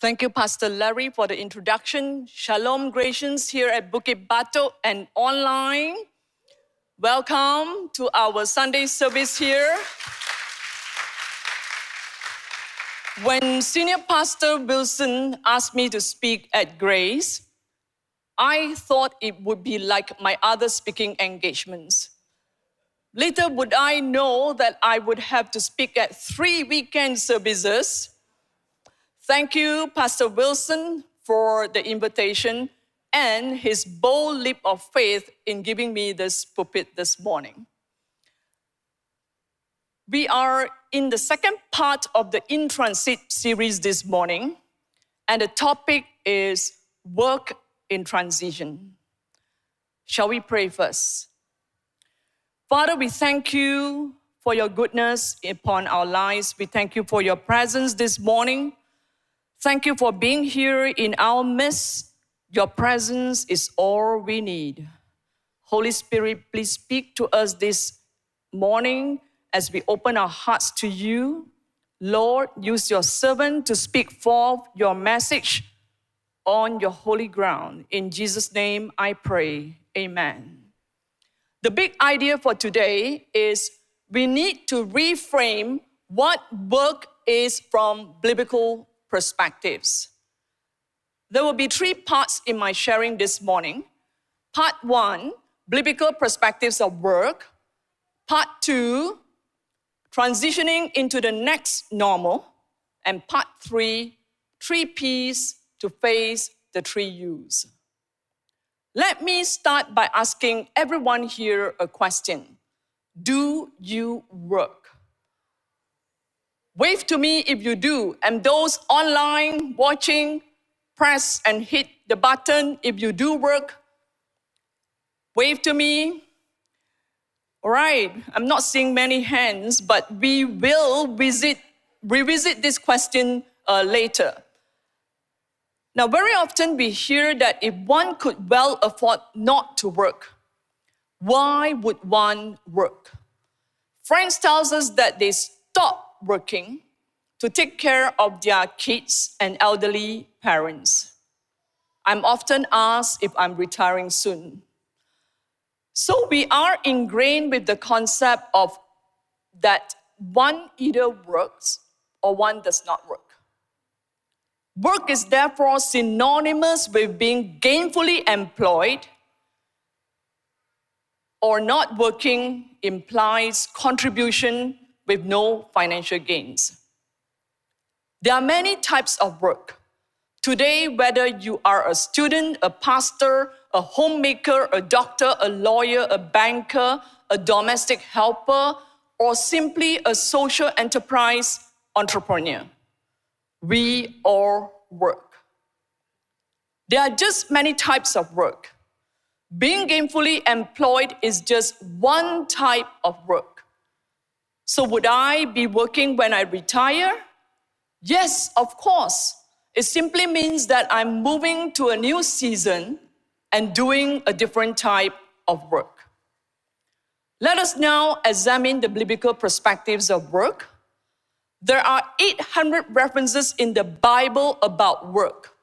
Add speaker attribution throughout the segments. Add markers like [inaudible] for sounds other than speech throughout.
Speaker 1: Thank you, Pastor Larry, for the introduction. Shalom, Gracians here at Bukit Batok and online. Welcome to our Sunday service here. When Senior Pastor Wilson asked me to speak at Grace, I thought it would be like my other speaking engagements. Little would I know that I would have to speak at three weekend services Thank you, Pastor Wilson, for the invitation and his bold leap of faith in giving me this pulpit this morning. We are in the second part of the In Transit series this morning, and the topic is work in transition. Shall we pray first? Father, we thank you for your goodness upon our lives. We thank you for your presence this morning. Thank you for being here in our midst. Your presence is all we need. Holy Spirit, please speak to us this morning as we open our hearts to you. Lord, use your servant to speak forth your message on your holy ground. In Jesus' name I pray. Amen. The big idea for today is we need to reframe what work is from biblical perspectives. There will be three parts in my sharing this morning. Part one, biblical perspectives of work. Part two, transitioning into the next normal. And part three, three P's to face the three U's. Let me start by asking everyone here a question Do you work? Wave to me if you do. And those online watching, press and hit the button if you do work. Wave to me. All right, I'm not seeing many hands, but we will visit, revisit this question uh, later. Now, very often we hear that if one could well afford not to work, why would one work? Friends tells us that they stop working to take care of their kids and elderly parents. I'm often asked if I'm retiring soon. So we are ingrained with the concept of that one either works or one does not work. Work is therefore synonymous with being gainfully employed, or not working implies contribution with no financial gains. There are many types of work. Today, whether you are a student, a pastor, a homemaker, a doctor, a lawyer, a banker, a domestic helper, or simply a social enterprise entrepreneur, we all work. There are just many types of work. Being gainfully employed is just one type of work. So, would I be working when I retire? Yes, of course. It simply means that I'm moving to a new season and doing a different type of work. Let us now examine the biblical perspectives of work. There are 800 references in the Bible about work.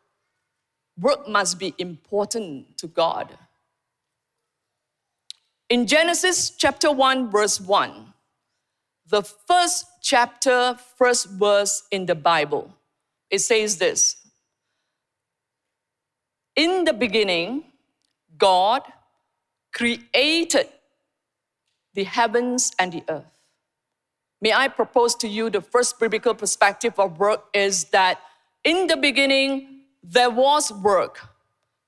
Speaker 1: Work must be important to God. In Genesis chapter 1, verse 1, the first chapter, first verse in the Bible. It says this In the beginning, God created the heavens and the earth. May I propose to you the first biblical perspective of work is that in the beginning, there was work,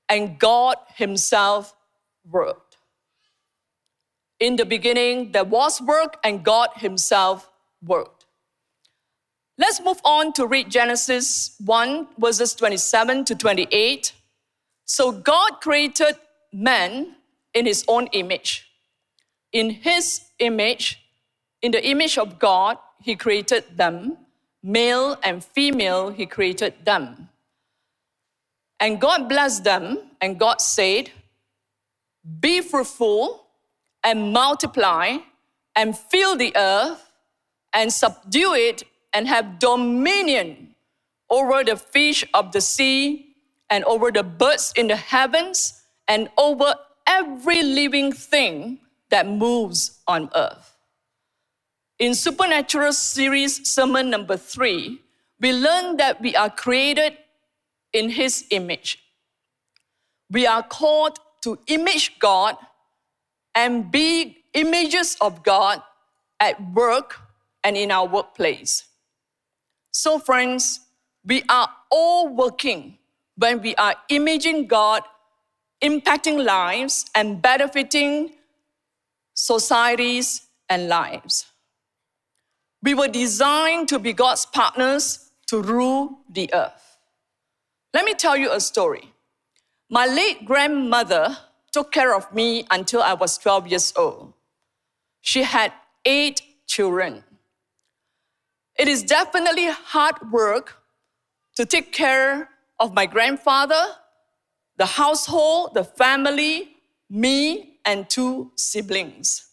Speaker 1: and God Himself worked. In the beginning, there was work, and God Himself worked. Let's move on to read Genesis 1, verses 27 to 28. So God created man in His own image. In His image, in the image of God, He created them. Male and female, He created them. And God blessed them, and God said, Be fruitful and multiply and fill the earth and subdue it and have dominion over the fish of the sea, and over the birds in the heavens, and over every living thing that moves on earth. In Supernatural series sermon number three, we learn that we are created in His image. We are called to image God and be images of God at work and in our workplace. So, friends, we are all working when we are imaging God, impacting lives, and benefiting societies and lives. We were designed to be God's partners to rule the earth. Let me tell you a story. My late grandmother took care of me until I was 12 years old. She had eight children. It is definitely hard work to take care of my grandfather, the household, the family, me, and two siblings.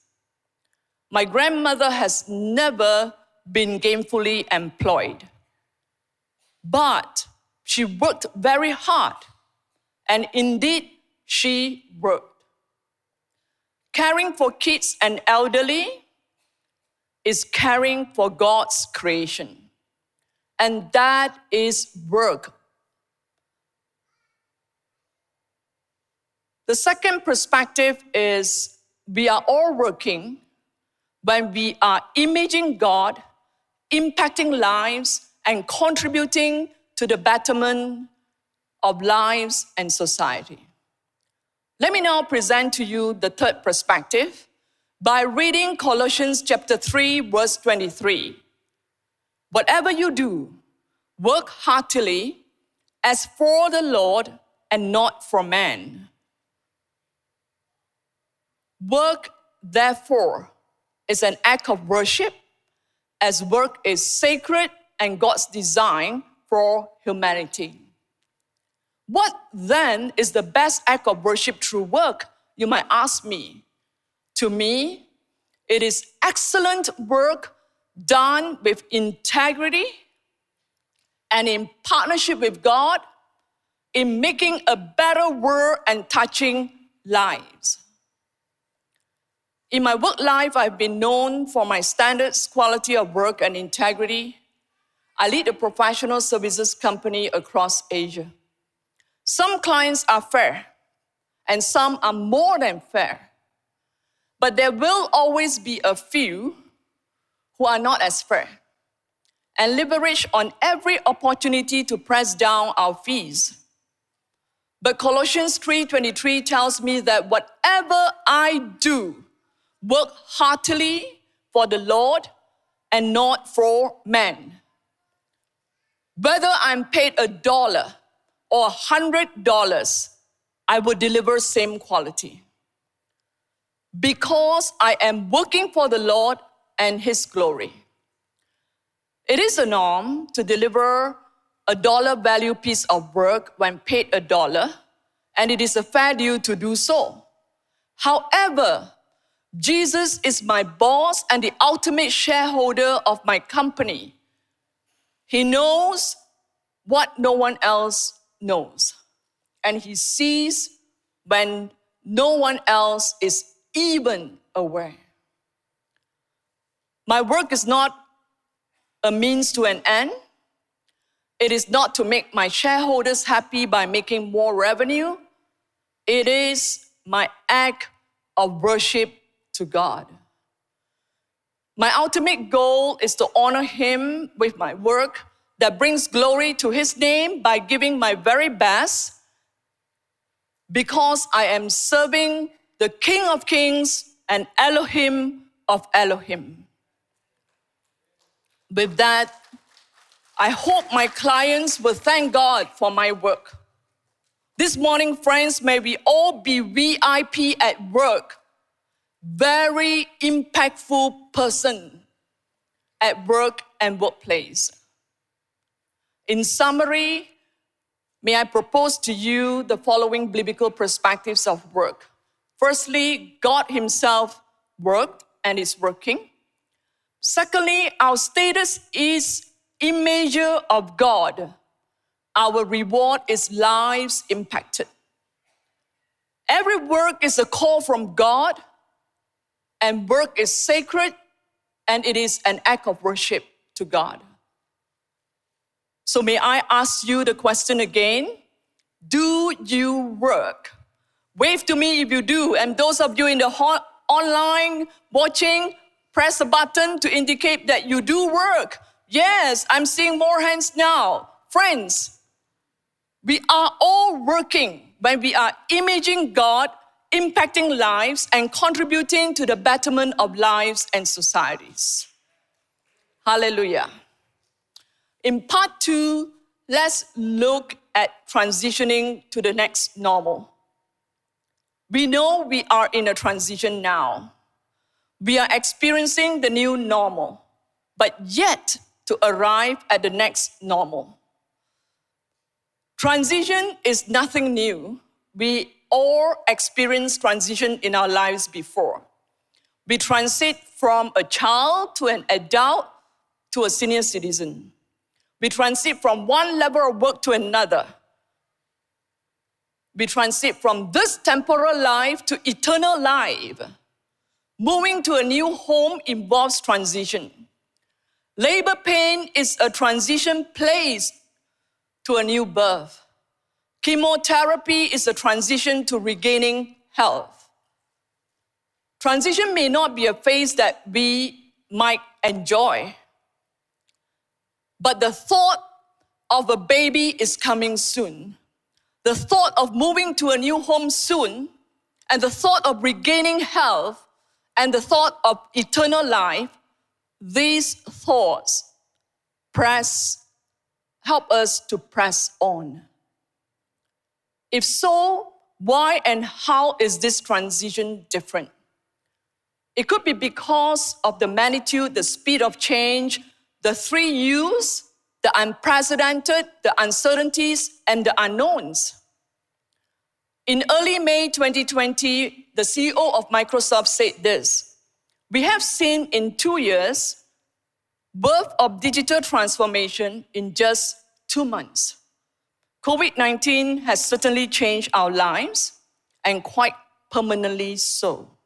Speaker 1: My grandmother has never been gainfully employed, but she worked very hard, and indeed, she worked. Caring for kids and elderly is caring for God's creation. And that is work. The second perspective is we are all working when we are imaging God, impacting lives, and contributing to the betterment of lives and society. Let me now present to you the third perspective by reading Colossians chapter 3 verse 23. Whatever you do, work heartily as for the Lord and not for man. Work, therefore, is an act of worship, as work is sacred and God's design for humanity. What then is the best act of worship through work? You might ask me. To me, it is excellent work done with integrity and in partnership with God in making a better world and touching lives. In my work life, I've been known for my standards, quality of work, and integrity. I lead a professional services company across Asia. Some clients are fair, and some are more than fair. But there will always be a few who are not as fair and leverage on every opportunity to press down our fees. But Colossians 3:23 tells me that whatever I do, work heartily for the Lord and not for men. Whether I'm paid a dollar or a hundred dollars, I will deliver same quality because I am working for the Lord and His glory. It is a norm to deliver a dollar value piece of work when paid a dollar, and it is a fair due to do so. However, Jesus is my boss and the ultimate shareholder of my company. He knows what no one else knows, and He sees when no one else is even aware. My work is not a means to an end. It is not to make my shareholders happy by making more revenue. It is my act of worship to God. My ultimate goal is to honor Him with my work that brings glory to His name by giving my very best because I am serving the King of Kings and Elohim of Elohim. With that, I hope my clients will thank God for my work. This morning, friends, may we all be VIP at work, very impactful person at work and workplace. In summary, may I propose to you the following biblical perspectives of work. Firstly, God Himself worked and is working. Secondly, our status is image of God our reward is lives impacted. Every work is a call from God, and work is sacred, and it is an act of worship to God. So, may I ask you the question again? Do you work? Wave to me if you do. And those of you in the hot, online watching, press the button to indicate that you do work. Yes, I'm seeing more hands now. Friends, we are all working when we are imaging God, impacting lives, and contributing to the betterment of lives and societies. Hallelujah. In part two, let's look at transitioning to the next normal. We know we are in a transition now. We are experiencing the new normal, but yet to arrive at the next normal. Transition is nothing new. We all experienced transition in our lives before. We transit from a child to an adult to a senior citizen. We transit from one level of work to another. We transit from this temporal life to eternal life. Moving to a new home involves transition. Labor pain is a transition place to a new birth. Chemotherapy is a transition to regaining health. Transition may not be a phase that we might enjoy, but the thought of a baby is coming soon. The thought of moving to a new home soon, and the thought of regaining health, and the thought of eternal life, these thoughts press, help us to press on. If so, why and how is this transition different? It could be because of the magnitude, the speed of change, the three U's, the unprecedented, the uncertainties, and the unknowns. In early May 2020, the CEO of Microsoft said this We have seen in two years birth of digital transformation in just two months. COVID 19 has certainly changed our lives and quite permanently so.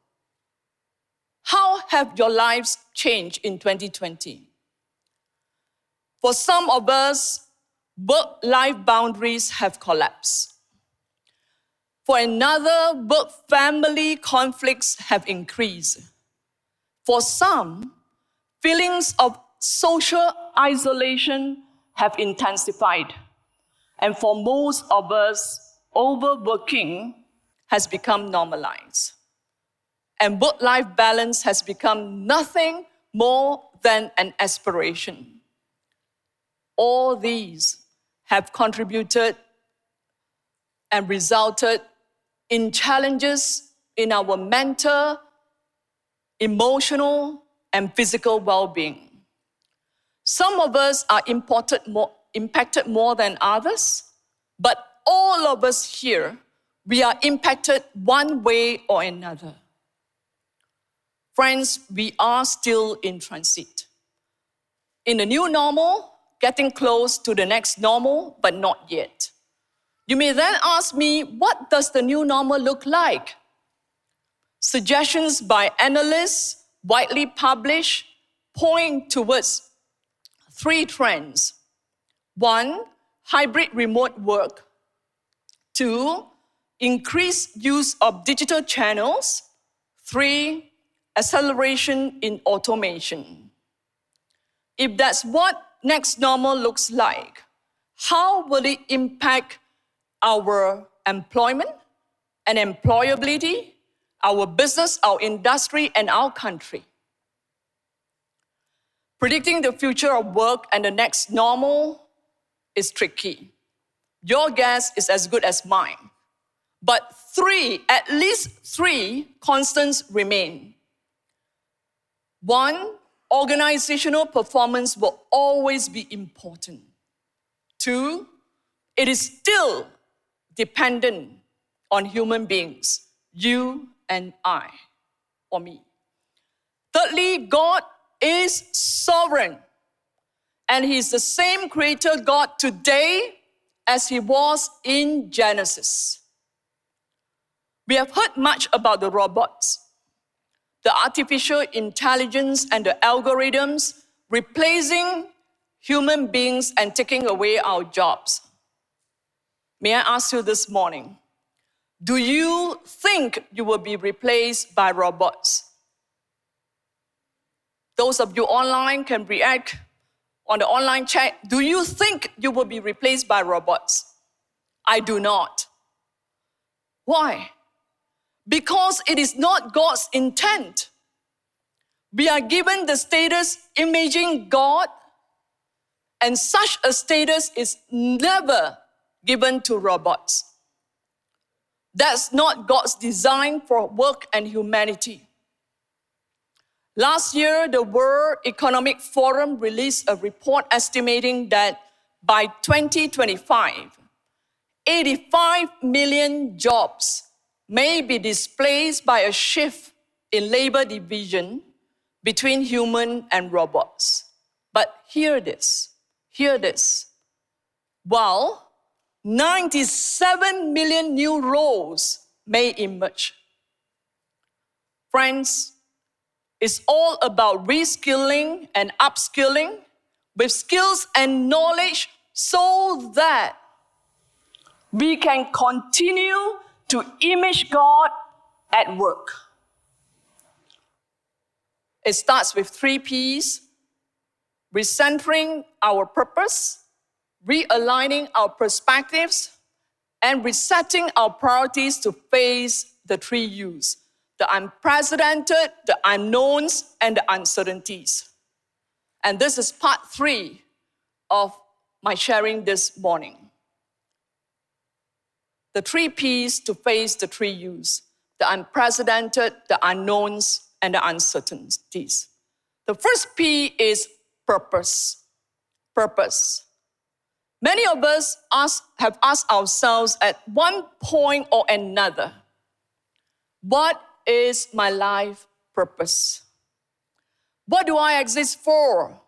Speaker 1: How have your lives changed in 2020? For some of us, work life boundaries have collapsed. For another, work family conflicts have increased. For some, feelings of social isolation have intensified. And for most of us, overworking has become normalized. And work life balance has become nothing more than an aspiration all these have contributed and resulted in challenges in our mental, emotional, and physical well being. Some of us are more, impacted more than others, but all of us here, we are impacted one way or another. Friends, we are still in transit. In the new normal, getting close to the next normal, but not yet. You may then ask me, what does the new normal look like? Suggestions by analysts widely published point towards three trends. One, hybrid remote work. Two, increased use of digital channels. Three, acceleration in automation. If that's what next normal looks like. How will it impact our employment and employability, our business, our industry, and our country? Predicting the future of work and the next normal is tricky. Your guess is as good as mine. But three, at least three constants remain. One, organizational performance will always be important. Two, it is still dependent on human beings, you and I, or me. Thirdly, God is sovereign, and He's the same creator God today as he was in Genesis. We have heard much about the robots, the artificial intelligence and the algorithms replacing human beings and taking away our jobs. May I ask you this morning do you think you will be replaced by robots? Those of you online can react on the online chat. Do you think you will be replaced by robots? I do not. Why? Because it is not God's intent. We are given the status imaging God, and such a status is never given to robots. That's not God's design for work and humanity. Last year, the World Economic Forum released a report estimating that by 2025, 85 million jobs may be displaced by a shift in labor division between human and robots. But hear this, hear this. While 97 million new roles may emerge. Friends, it's all about reskilling and upskilling with skills and knowledge so that we can continue to image God at work. It starts with three P's recentering our purpose, realigning our perspectives, and resetting our priorities to face the three U's the unprecedented, the unknowns, and the uncertainties. And this is part three of my sharing this morning. The three P's to face the three U's the unprecedented, the unknowns, and the uncertainties. The first P is purpose. Purpose. Many of us ask, have asked ourselves at one point or another, what is my life purpose? What do I exist for?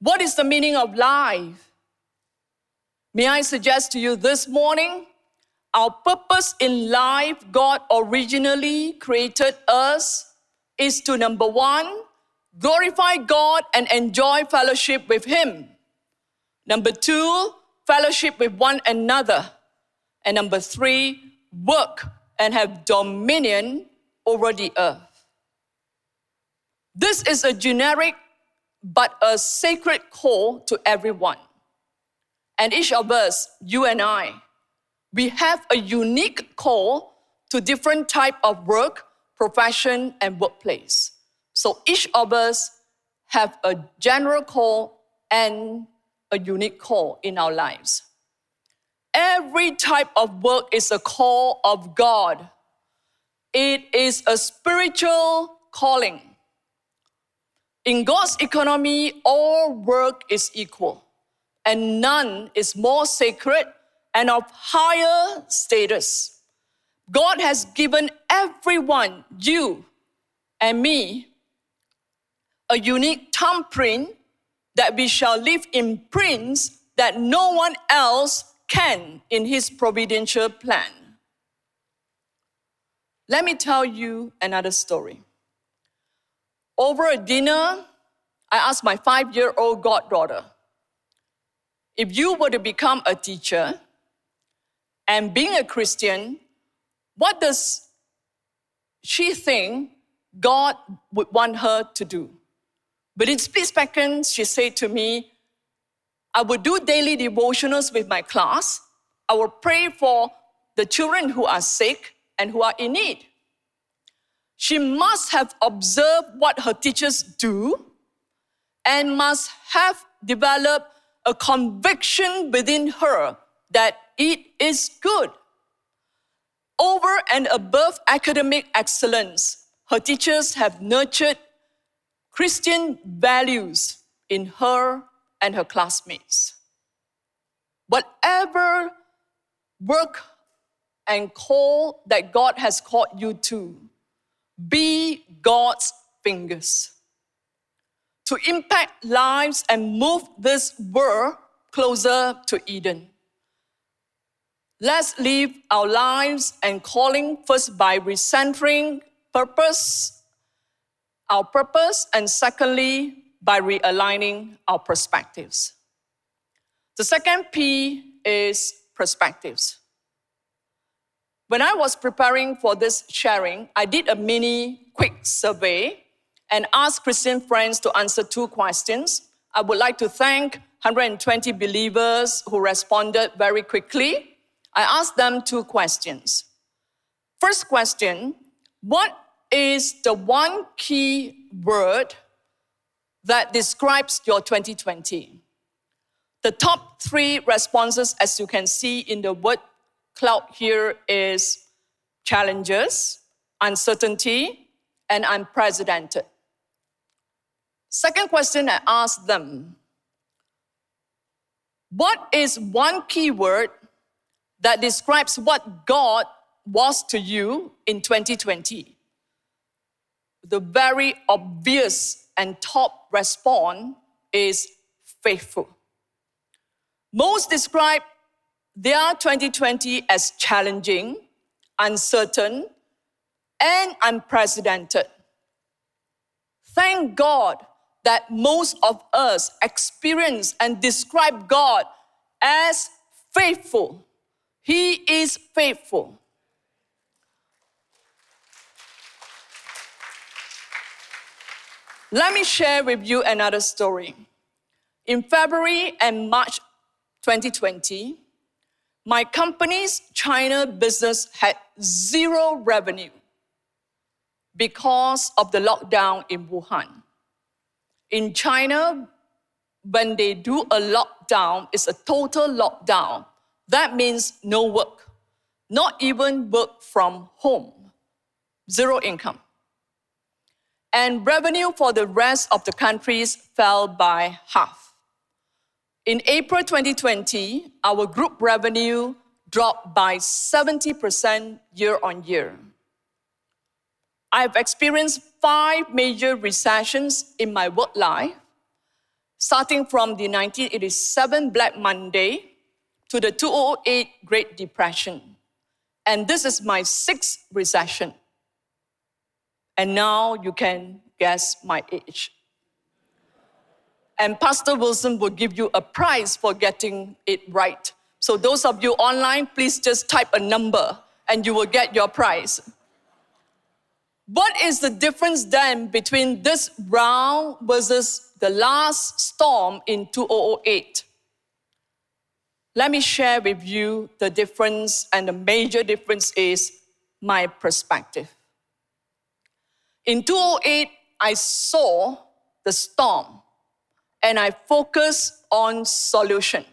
Speaker 1: What is the meaning of life? May I suggest to you this morning, our purpose in life, God originally created us, is to number one, glorify God and enjoy fellowship with Him. Number two, fellowship with one another. And number three, work and have dominion over the earth. This is a generic but a sacred call to everyone. And each of us, you and I, we have a unique call to different type of work, profession, and workplace. So each of us have a general call and a unique call in our lives. Every type of work is a call of God. It is a spiritual calling. In God's economy, all work is equal, and none is more sacred and of higher status. God has given everyone, you and me, a unique thumbprint that we shall live in prints that no one else can in his providential plan. Let me tell you another story. Over a dinner, I asked my five year old goddaughter, if you were to become a teacher and being a Christian, what does she think God would want her to do? But in split seconds, she said to me, I would do daily devotionals with my class. I will pray for the children who are sick and who are in need. She must have observed what her teachers do and must have developed a conviction within her that it is good. Over and above academic excellence, her teachers have nurtured Christian values in her and her classmates. Whatever work and call that God has called you to, be God's fingers. To impact lives and move this world closer to Eden. Let's live our lives and calling first by recentering purpose, our purpose, and secondly, by realigning our perspectives. The second P is perspectives. When I was preparing for this sharing, I did a mini quick survey and asked Christian friends to answer two questions. I would like to thank 120 believers who responded very quickly. I asked them two questions. First question What is the one key word that describes your 2020? The top three responses, as you can see in the word cloud here, is challenges, uncertainty, and unprecedented. Second question I asked them What is one key word that describes what God was to you in 2020. The very obvious and top response is faithful. Most describe their 2020 as challenging, uncertain, and unprecedented. Thank God that most of us experience and describe God as faithful he is faithful. Let me share with you another story. In February and March 2020, my company's China business had zero revenue because of the lockdown in Wuhan. In China, when they do a lockdown, it's a total lockdown. That means no work, not even work from home, zero income. And revenue for the rest of the countries fell by half. In April 2020, our group revenue dropped by 70% year on year. I've experienced five major recessions in my work life, starting from the 1987 Black Monday to the 2008 Great Depression. And this is my sixth recession. And now you can guess my age. And Pastor Wilson will give you a prize for getting it right. So, those of you online, please just type a number and you will get your prize. What is the difference then between this round versus the last storm in 2008? Let me share with you the difference, and the major difference is my perspective. In 2008, I saw the storm and I focused on solution,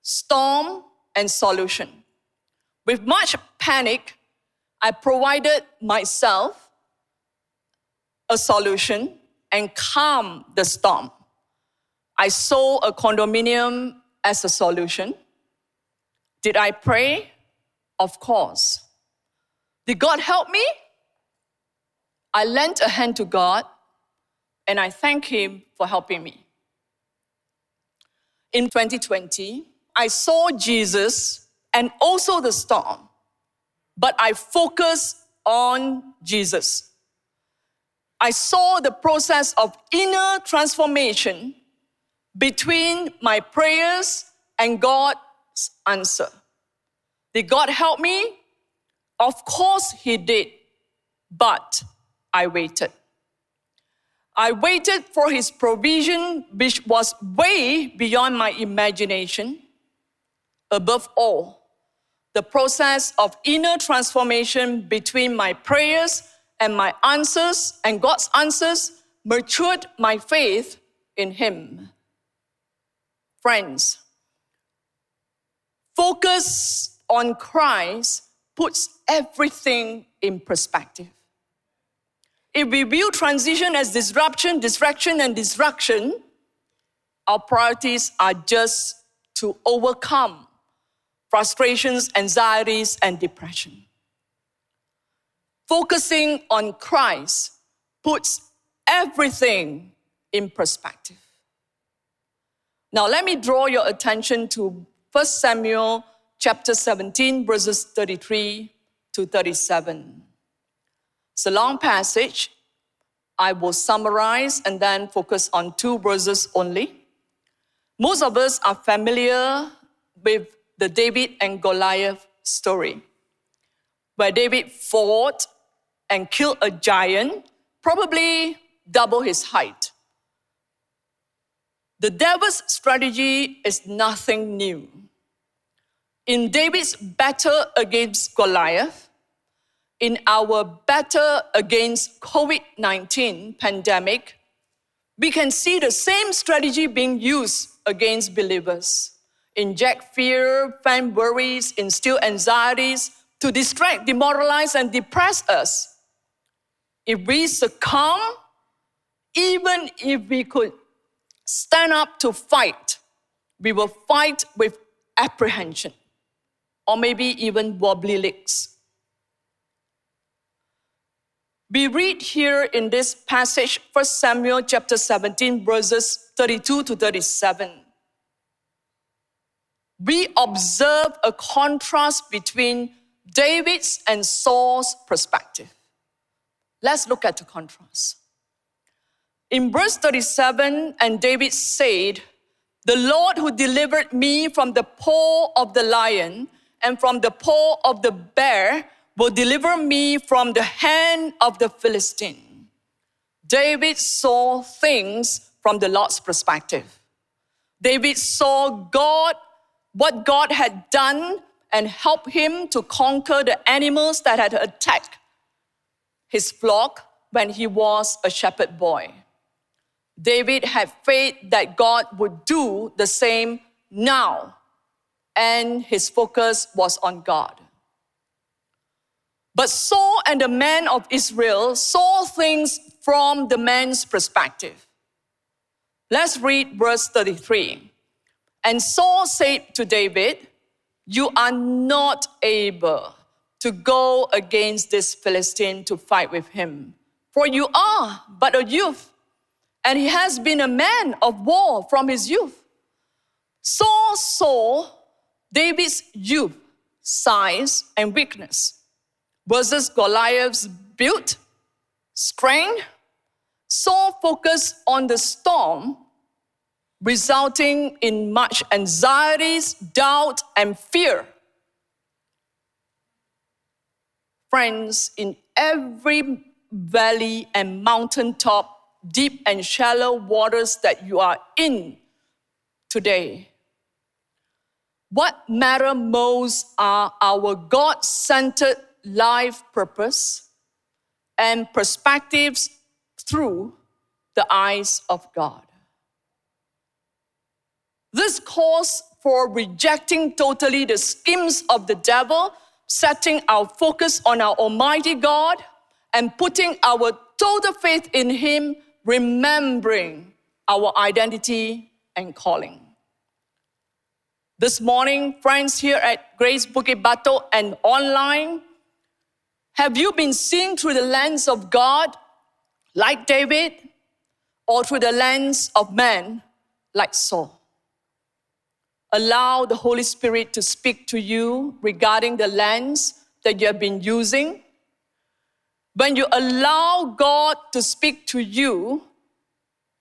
Speaker 1: storm and solution. With much panic, I provided myself a solution and calmed the storm. I saw a condominium as a solution. Did I pray? Of course. Did God help me? I lent a hand to God and I thank Him for helping me. In 2020, I saw Jesus and also the storm, but I focused on Jesus. I saw the process of inner transformation between my prayers and God answer. Did God help me? Of course, He did, but I waited. I waited for His provision, which was way beyond my imagination. Above all, the process of inner transformation between my prayers and my answers and God's answers matured my faith in Him. Friends, Focus on Christ puts everything in perspective. If we view transition as disruption, distraction, and destruction, our priorities are just to overcome frustrations, anxieties, and depression. Focusing on Christ puts everything in perspective. Now, let me draw your attention to 1 Samuel chapter 17, verses 33 to 37. It's a long passage. I will summarize and then focus on two verses only. Most of us are familiar with the David and Goliath story, where David fought and killed a giant, probably double his height. The devil's strategy is nothing new. In David's battle against Goliath, in our battle against COVID-19 pandemic, we can see the same strategy being used against believers. Inject fear, fan worries, instill anxieties to distract, demoralize, and depress us. If we succumb, even if we could stand up to fight, we will fight with apprehension or maybe even wobbly legs. We read here in this passage, 1 Samuel chapter 17, verses 32 to 37. We observe a contrast between David's and Saul's perspective. Let's look at the contrast. In verse 37, and David said, The Lord who delivered me from the paw of the lion and from the paw of the bear will deliver me from the hand of the Philistine. David saw things from the Lord's perspective. David saw God, what God had done, and helped him to conquer the animals that had attacked his flock when he was a shepherd boy. David had faith that God would do the same now, and his focus was on God. But Saul and the men of Israel saw things from the man's perspective. Let's read verse 33. And Saul said to David, You are not able to go against this Philistine to fight with him, for you are but a youth, and he has been a man of war from his youth. Saul saw David's youth, size, and weakness versus Goliath's build, strength, Saul focused on the storm, resulting in much anxieties, doubt, and fear. Friends, in every valley and mountaintop, deep and shallow waters that you are in today, what matter most are our God centered life purpose and perspectives through the eyes of God. This calls for rejecting totally the schemes of the devil, setting our focus on our Almighty God, and putting our total faith in Him, remembering our identity and calling. This morning, friends here at Grace Bukit Batok and online, have you been seeing through the lens of God, like David, or through the lens of man, like Saul? Allow the Holy Spirit to speak to you regarding the lens that you have been using. When you allow God to speak to you,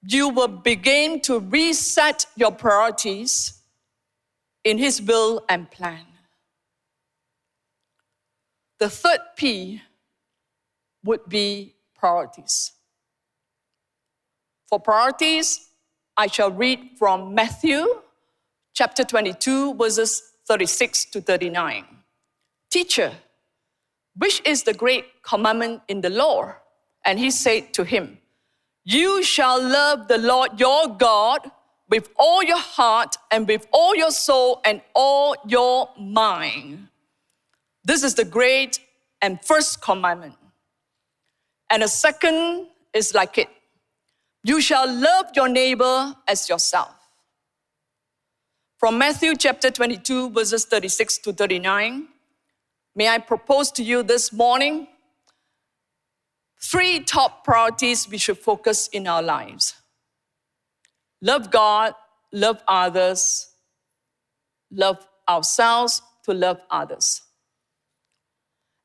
Speaker 1: you will begin to reset your priorities in His will and plan. The third P would be priorities. For priorities, I shall read from Matthew chapter 22, verses 36 to 39. Teacher, which is the great commandment in the law? And he said to him, You shall love the Lord your God with all your heart and with all your soul and all your mind. This is the great and first commandment. And the second is like it you shall love your neighbor as yourself. From Matthew chapter 22, verses 36 to 39, may I propose to you this morning three top priorities we should focus in our lives love God, love others, love ourselves to love others.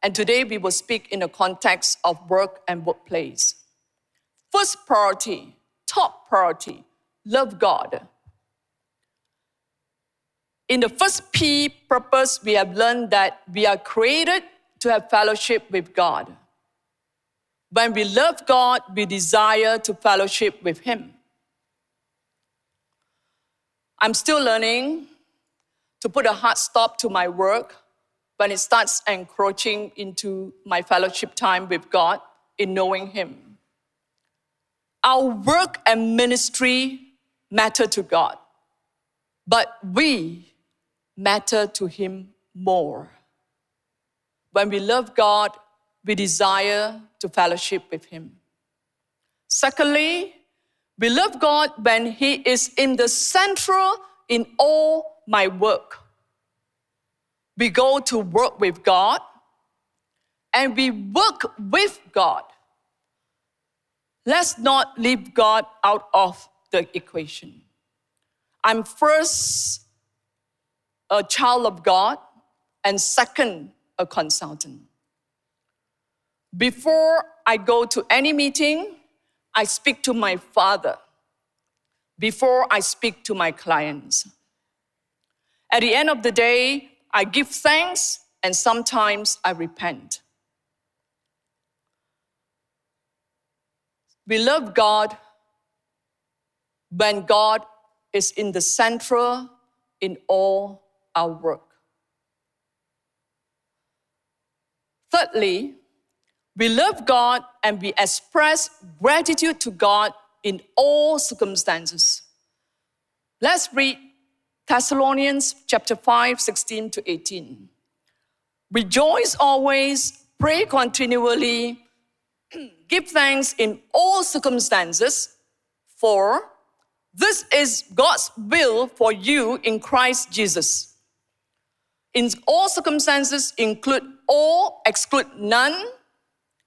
Speaker 1: And today we will speak in the context of work and workplace. First priority, top priority, love God. In the first P purpose, we have learned that we are created to have fellowship with God. When we love God, we desire to fellowship with Him. I'm still learning to put a hard stop to my work when it starts encroaching into my fellowship time with God in knowing Him. Our work and ministry matter to God, but we matter to Him more. When we love God, we desire to fellowship with Him. Secondly, we love God when He is in the central in all my work. We go to work with God and we work with God. Let's not leave God out of the equation. I'm first a child of God and second, a consultant. Before I go to any meeting, I speak to my father before I speak to my clients. At the end of the day, I give thanks and sometimes I repent. We love God when God is in the center in all our work. Thirdly, we love God and we express gratitude to God in all circumstances. Let's read Thessalonians chapter 5, 16 to 18. Rejoice always, pray continually, [clears throat] give thanks in all circumstances, for this is God's will for you in Christ Jesus. In all circumstances, include all, exclude none.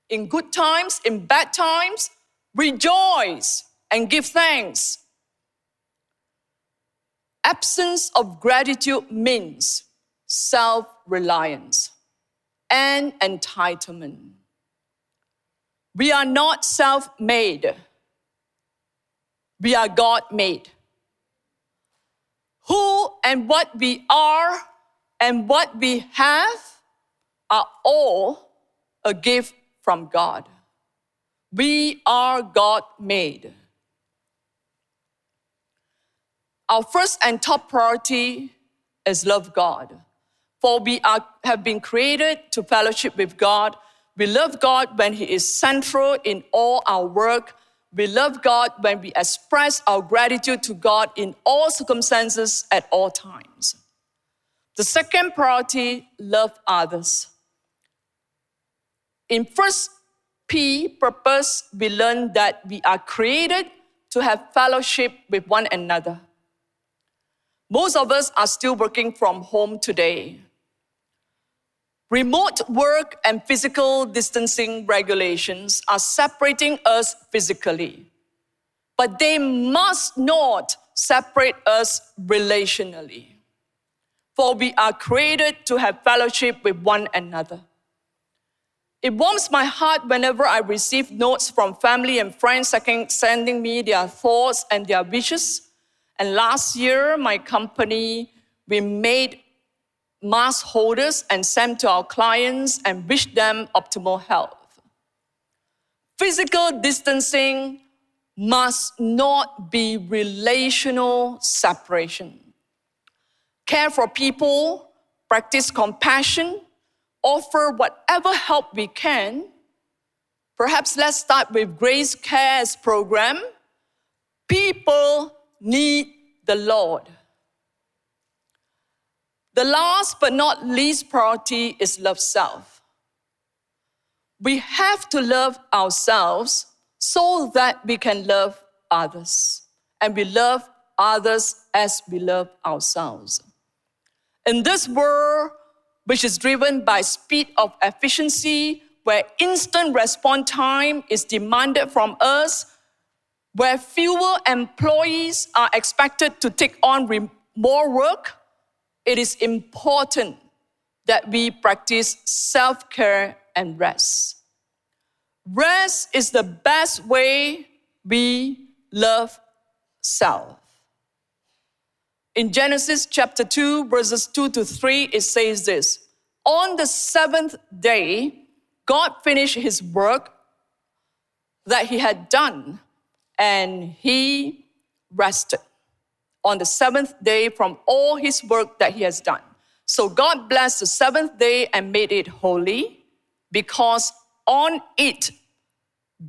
Speaker 1: In good times, in bad times, rejoice and give thanks Absence of gratitude means self reliance and entitlement. We are not self made, we are God made. Who and what we are and what we have are all a gift from God. We are God made. Our first and top priority is love God. For we are, have been created to fellowship with God. We love God when He is central in all our work. We love God when we express our gratitude to God in all circumstances at all times. The second priority, love others. In first P, purpose, we learn that we are created to have fellowship with one another. Most of us are still working from home today. Remote work and physical distancing regulations are separating us physically, but they must not separate us relationally. For we are created to have fellowship with one another. It warms my heart whenever I receive notes from family and friends sending me their thoughts and their wishes and last year, my company, we made mask holders and sent to our clients and wish them optimal health. Physical distancing must not be relational separation. Care for people, practice compassion, offer whatever help we can. Perhaps let's start with Grace Cares program. People need the Lord. The last but not least priority is love self. We have to love ourselves so that we can love others. And we love others as we love ourselves. In this world, which is driven by speed of efficiency, where instant response time is demanded from us, where fewer employees are expected to take on more work, it is important that we practice self care and rest. Rest is the best way we love self. In Genesis chapter 2, verses 2 to 3, it says this On the seventh day, God finished his work that he had done, and he rested on the seventh day from all his work that he has done. So God blessed the seventh day and made it holy because on it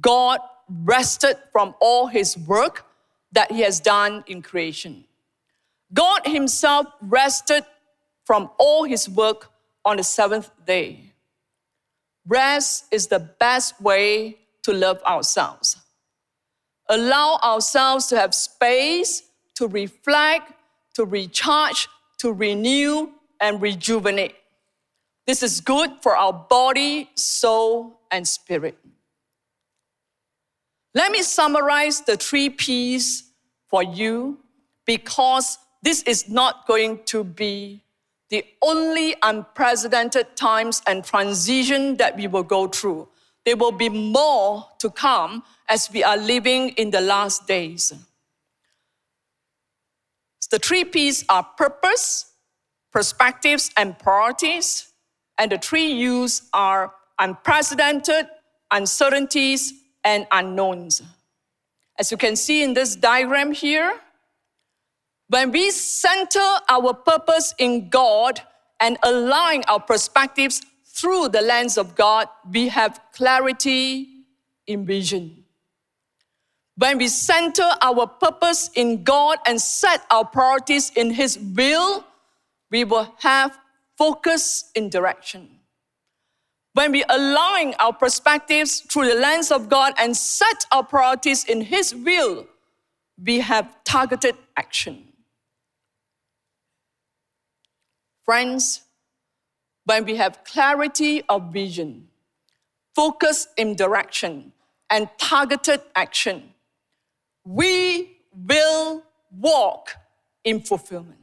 Speaker 1: God rested from all his work that he has done in creation. God himself rested from all his work on the seventh day. Rest is the best way to love ourselves. Allow ourselves to have space to reflect, to recharge, to renew, and rejuvenate. This is good for our body, soul, and spirit. Let me summarize the three P's for you because this is not going to be the only unprecedented times and transition that we will go through. There will be more to come as we are living in the last days. The three P's are purpose, perspectives, and priorities. And the three U's are unprecedented, uncertainties, and unknowns. As you can see in this diagram here, when we center our purpose in God and align our perspectives through the lens of God, we have clarity in vision. When we center our purpose in God and set our priorities in His will, we will have focus in direction. When we align our perspectives through the lens of God and set our priorities in His will, we have targeted action. Friends, when we have clarity of vision, focus in direction, and targeted action, we will walk in fulfillment.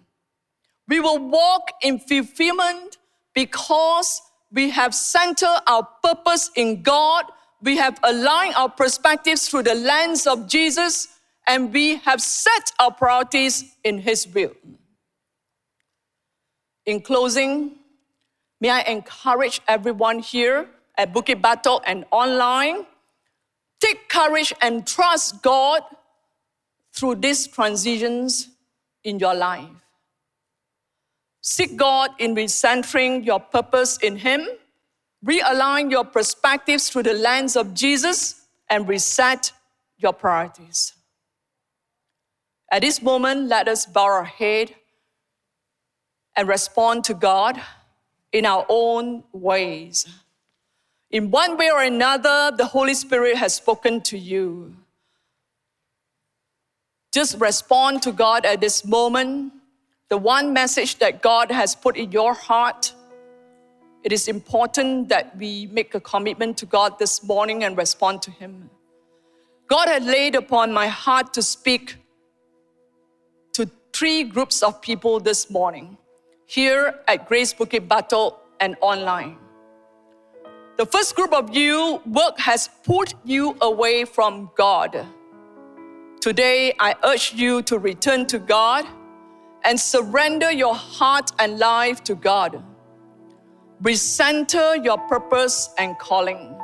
Speaker 1: We will walk in fulfillment because we have centered our purpose in God, we have aligned our perspectives through the lens of Jesus, and we have set our priorities in His will. In closing, may I encourage everyone here at Bukit Batok and online take courage and trust God through these transitions in your life. Seek God in recentering your purpose in Him, realign your perspectives through the lens of Jesus, and reset your priorities. At this moment, let us bow our head and respond to God in our own ways. In one way or another, the Holy Spirit has spoken to you. Just respond to God at this moment. The one message that God has put in your heart. It is important that we make a commitment to God this morning and respond to Him. God had laid upon my heart to speak to three groups of people this morning here at Grace Bukit Batok and online. The first group of you, work has pulled you away from God. Today, I urge you to return to God and surrender your heart and life to God. Recenter your purpose and calling.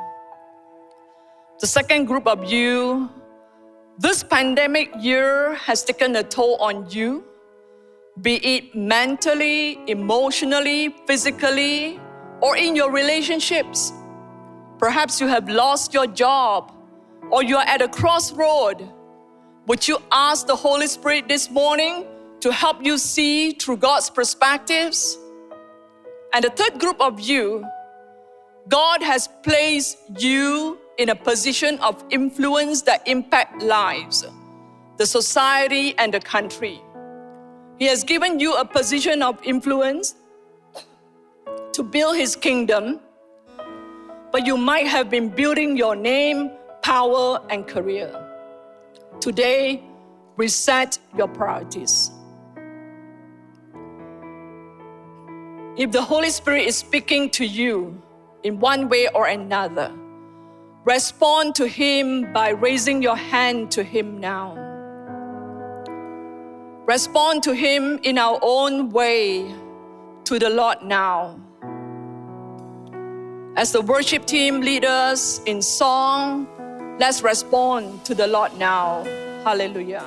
Speaker 1: The second group of you, this pandemic year has taken a toll on you, be it mentally, emotionally, physically, or in your relationships. Perhaps you have lost your job or you are at a crossroad would you ask the Holy Spirit this morning to help you see through God's perspectives? And the third group of you, God has placed you in a position of influence that impact lives, the society and the country. He has given you a position of influence to build his kingdom, but you might have been building your name, power, and career. Today, reset your priorities. If the Holy Spirit is speaking to you in one way or another, respond to Him by raising your hand to Him now. Respond to Him in our own way to the Lord now. As the worship team lead us in song, let's respond to the Lord now. Hallelujah.